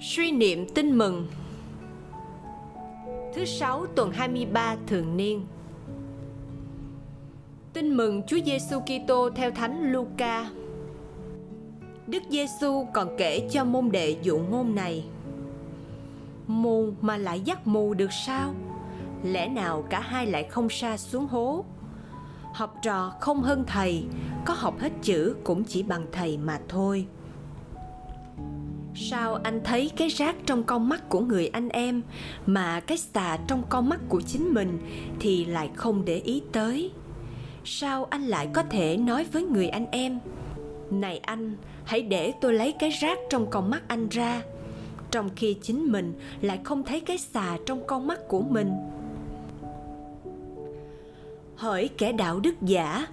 Suy niệm tin mừng Thứ sáu tuần 23 thường niên Tin mừng Chúa Giêsu Kitô theo Thánh Luca. Đức Giêsu còn kể cho môn đệ dụ ngôn này. Mù mà lại dắt mù được sao? Lẽ nào cả hai lại không sa xuống hố? Học trò không hơn thầy, có học hết chữ cũng chỉ bằng thầy mà thôi. Sao anh thấy cái rác trong con mắt của người anh em mà cái xà trong con mắt của chính mình thì lại không để ý tới? sao anh lại có thể nói với người anh em, này anh, hãy để tôi lấy cái rác trong con mắt anh ra, trong khi chính mình lại không thấy cái xà trong con mắt của mình hỡi kẻ đạo đức giả,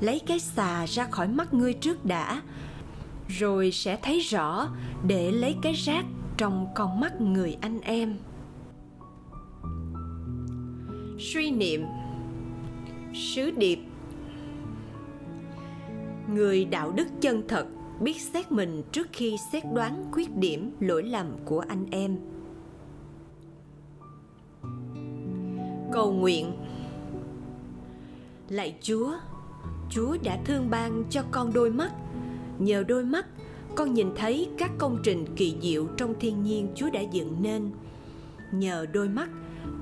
lấy cái xà ra khỏi mắt ngươi trước đã rồi sẽ thấy rõ để lấy cái rác trong con mắt người anh em. Suy niệm. Sứ điệp. Người đạo đức chân thật biết xét mình trước khi xét đoán khuyết điểm lỗi lầm của anh em. Cầu nguyện. Lạy chúa chúa đã thương ban cho con đôi mắt nhờ đôi mắt, con nhìn thấy các công trình kỳ diệu trong thiên nhiên chúa đã dựng nên. Nhờ đôi mắt,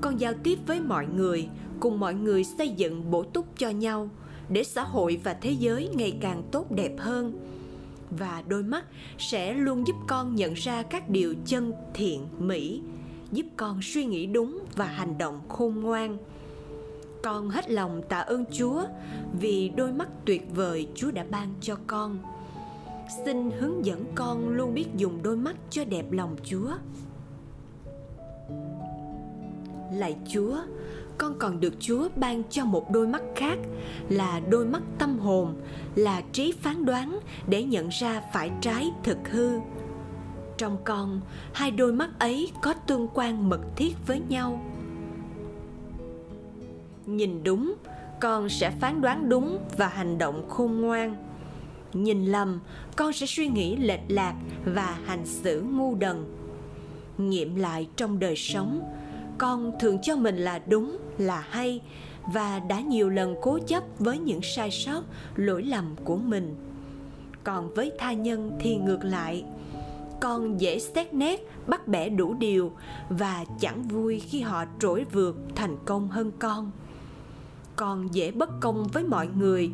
con giao tiếp với mọi người, cùng mọi người xây dựng bổ túc cho nhau để xã hội và thế giới ngày càng tốt đẹp hơn. Và đôi mắt sẽ luôn giúp con nhận ra các điều chân thiện, mỹ, giúp con suy nghĩ đúng và hành động khôn ngoan. Con hết lòng tạ ơn chúa vì đôi mắt tuyệt vời chúa đã ban cho con xin hướng dẫn con luôn biết dùng đôi mắt cho đẹp lòng chúa lạy chúa con còn được Chúa ban cho một đôi mắt khác là đôi mắt tâm hồn, là trí phán đoán để nhận ra phải trái thực hư. Trong con, hai đôi mắt ấy có tương quan mật thiết với nhau. Nhìn đúng, con sẽ phán đoán đúng và hành động khôn ngoan. Nhìn lầm, con sẽ suy nghĩ lệch lạc và hành xử ngu đần. Nghiệm lại trong đời sống, con thường cho mình là đúng là hay và đã nhiều lần cố chấp với những sai sót lỗi lầm của mình còn với tha nhân thì ngược lại con dễ xét nét bắt bẻ đủ điều và chẳng vui khi họ trỗi vượt thành công hơn con con dễ bất công với mọi người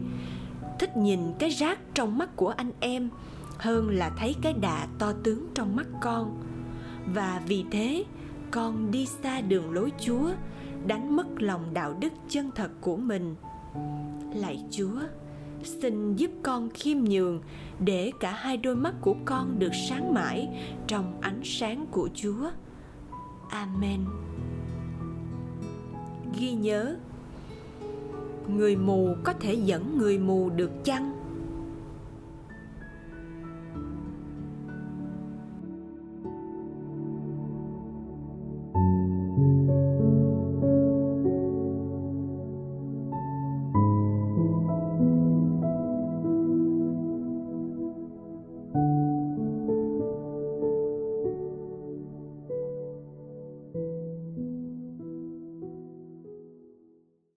thích nhìn cái rác trong mắt của anh em hơn là thấy cái đà to tướng trong mắt con. Và vì thế, con đi xa đường lối chúa, đánh mất lòng đạo đức chân thật của mình. Lạy chúa, xin giúp con khiêm nhường để cả hai đôi mắt của con được sáng mãi trong ánh sáng của chúa. Amen. Ghi nhớ người mù có thể dẫn người mù được chăng?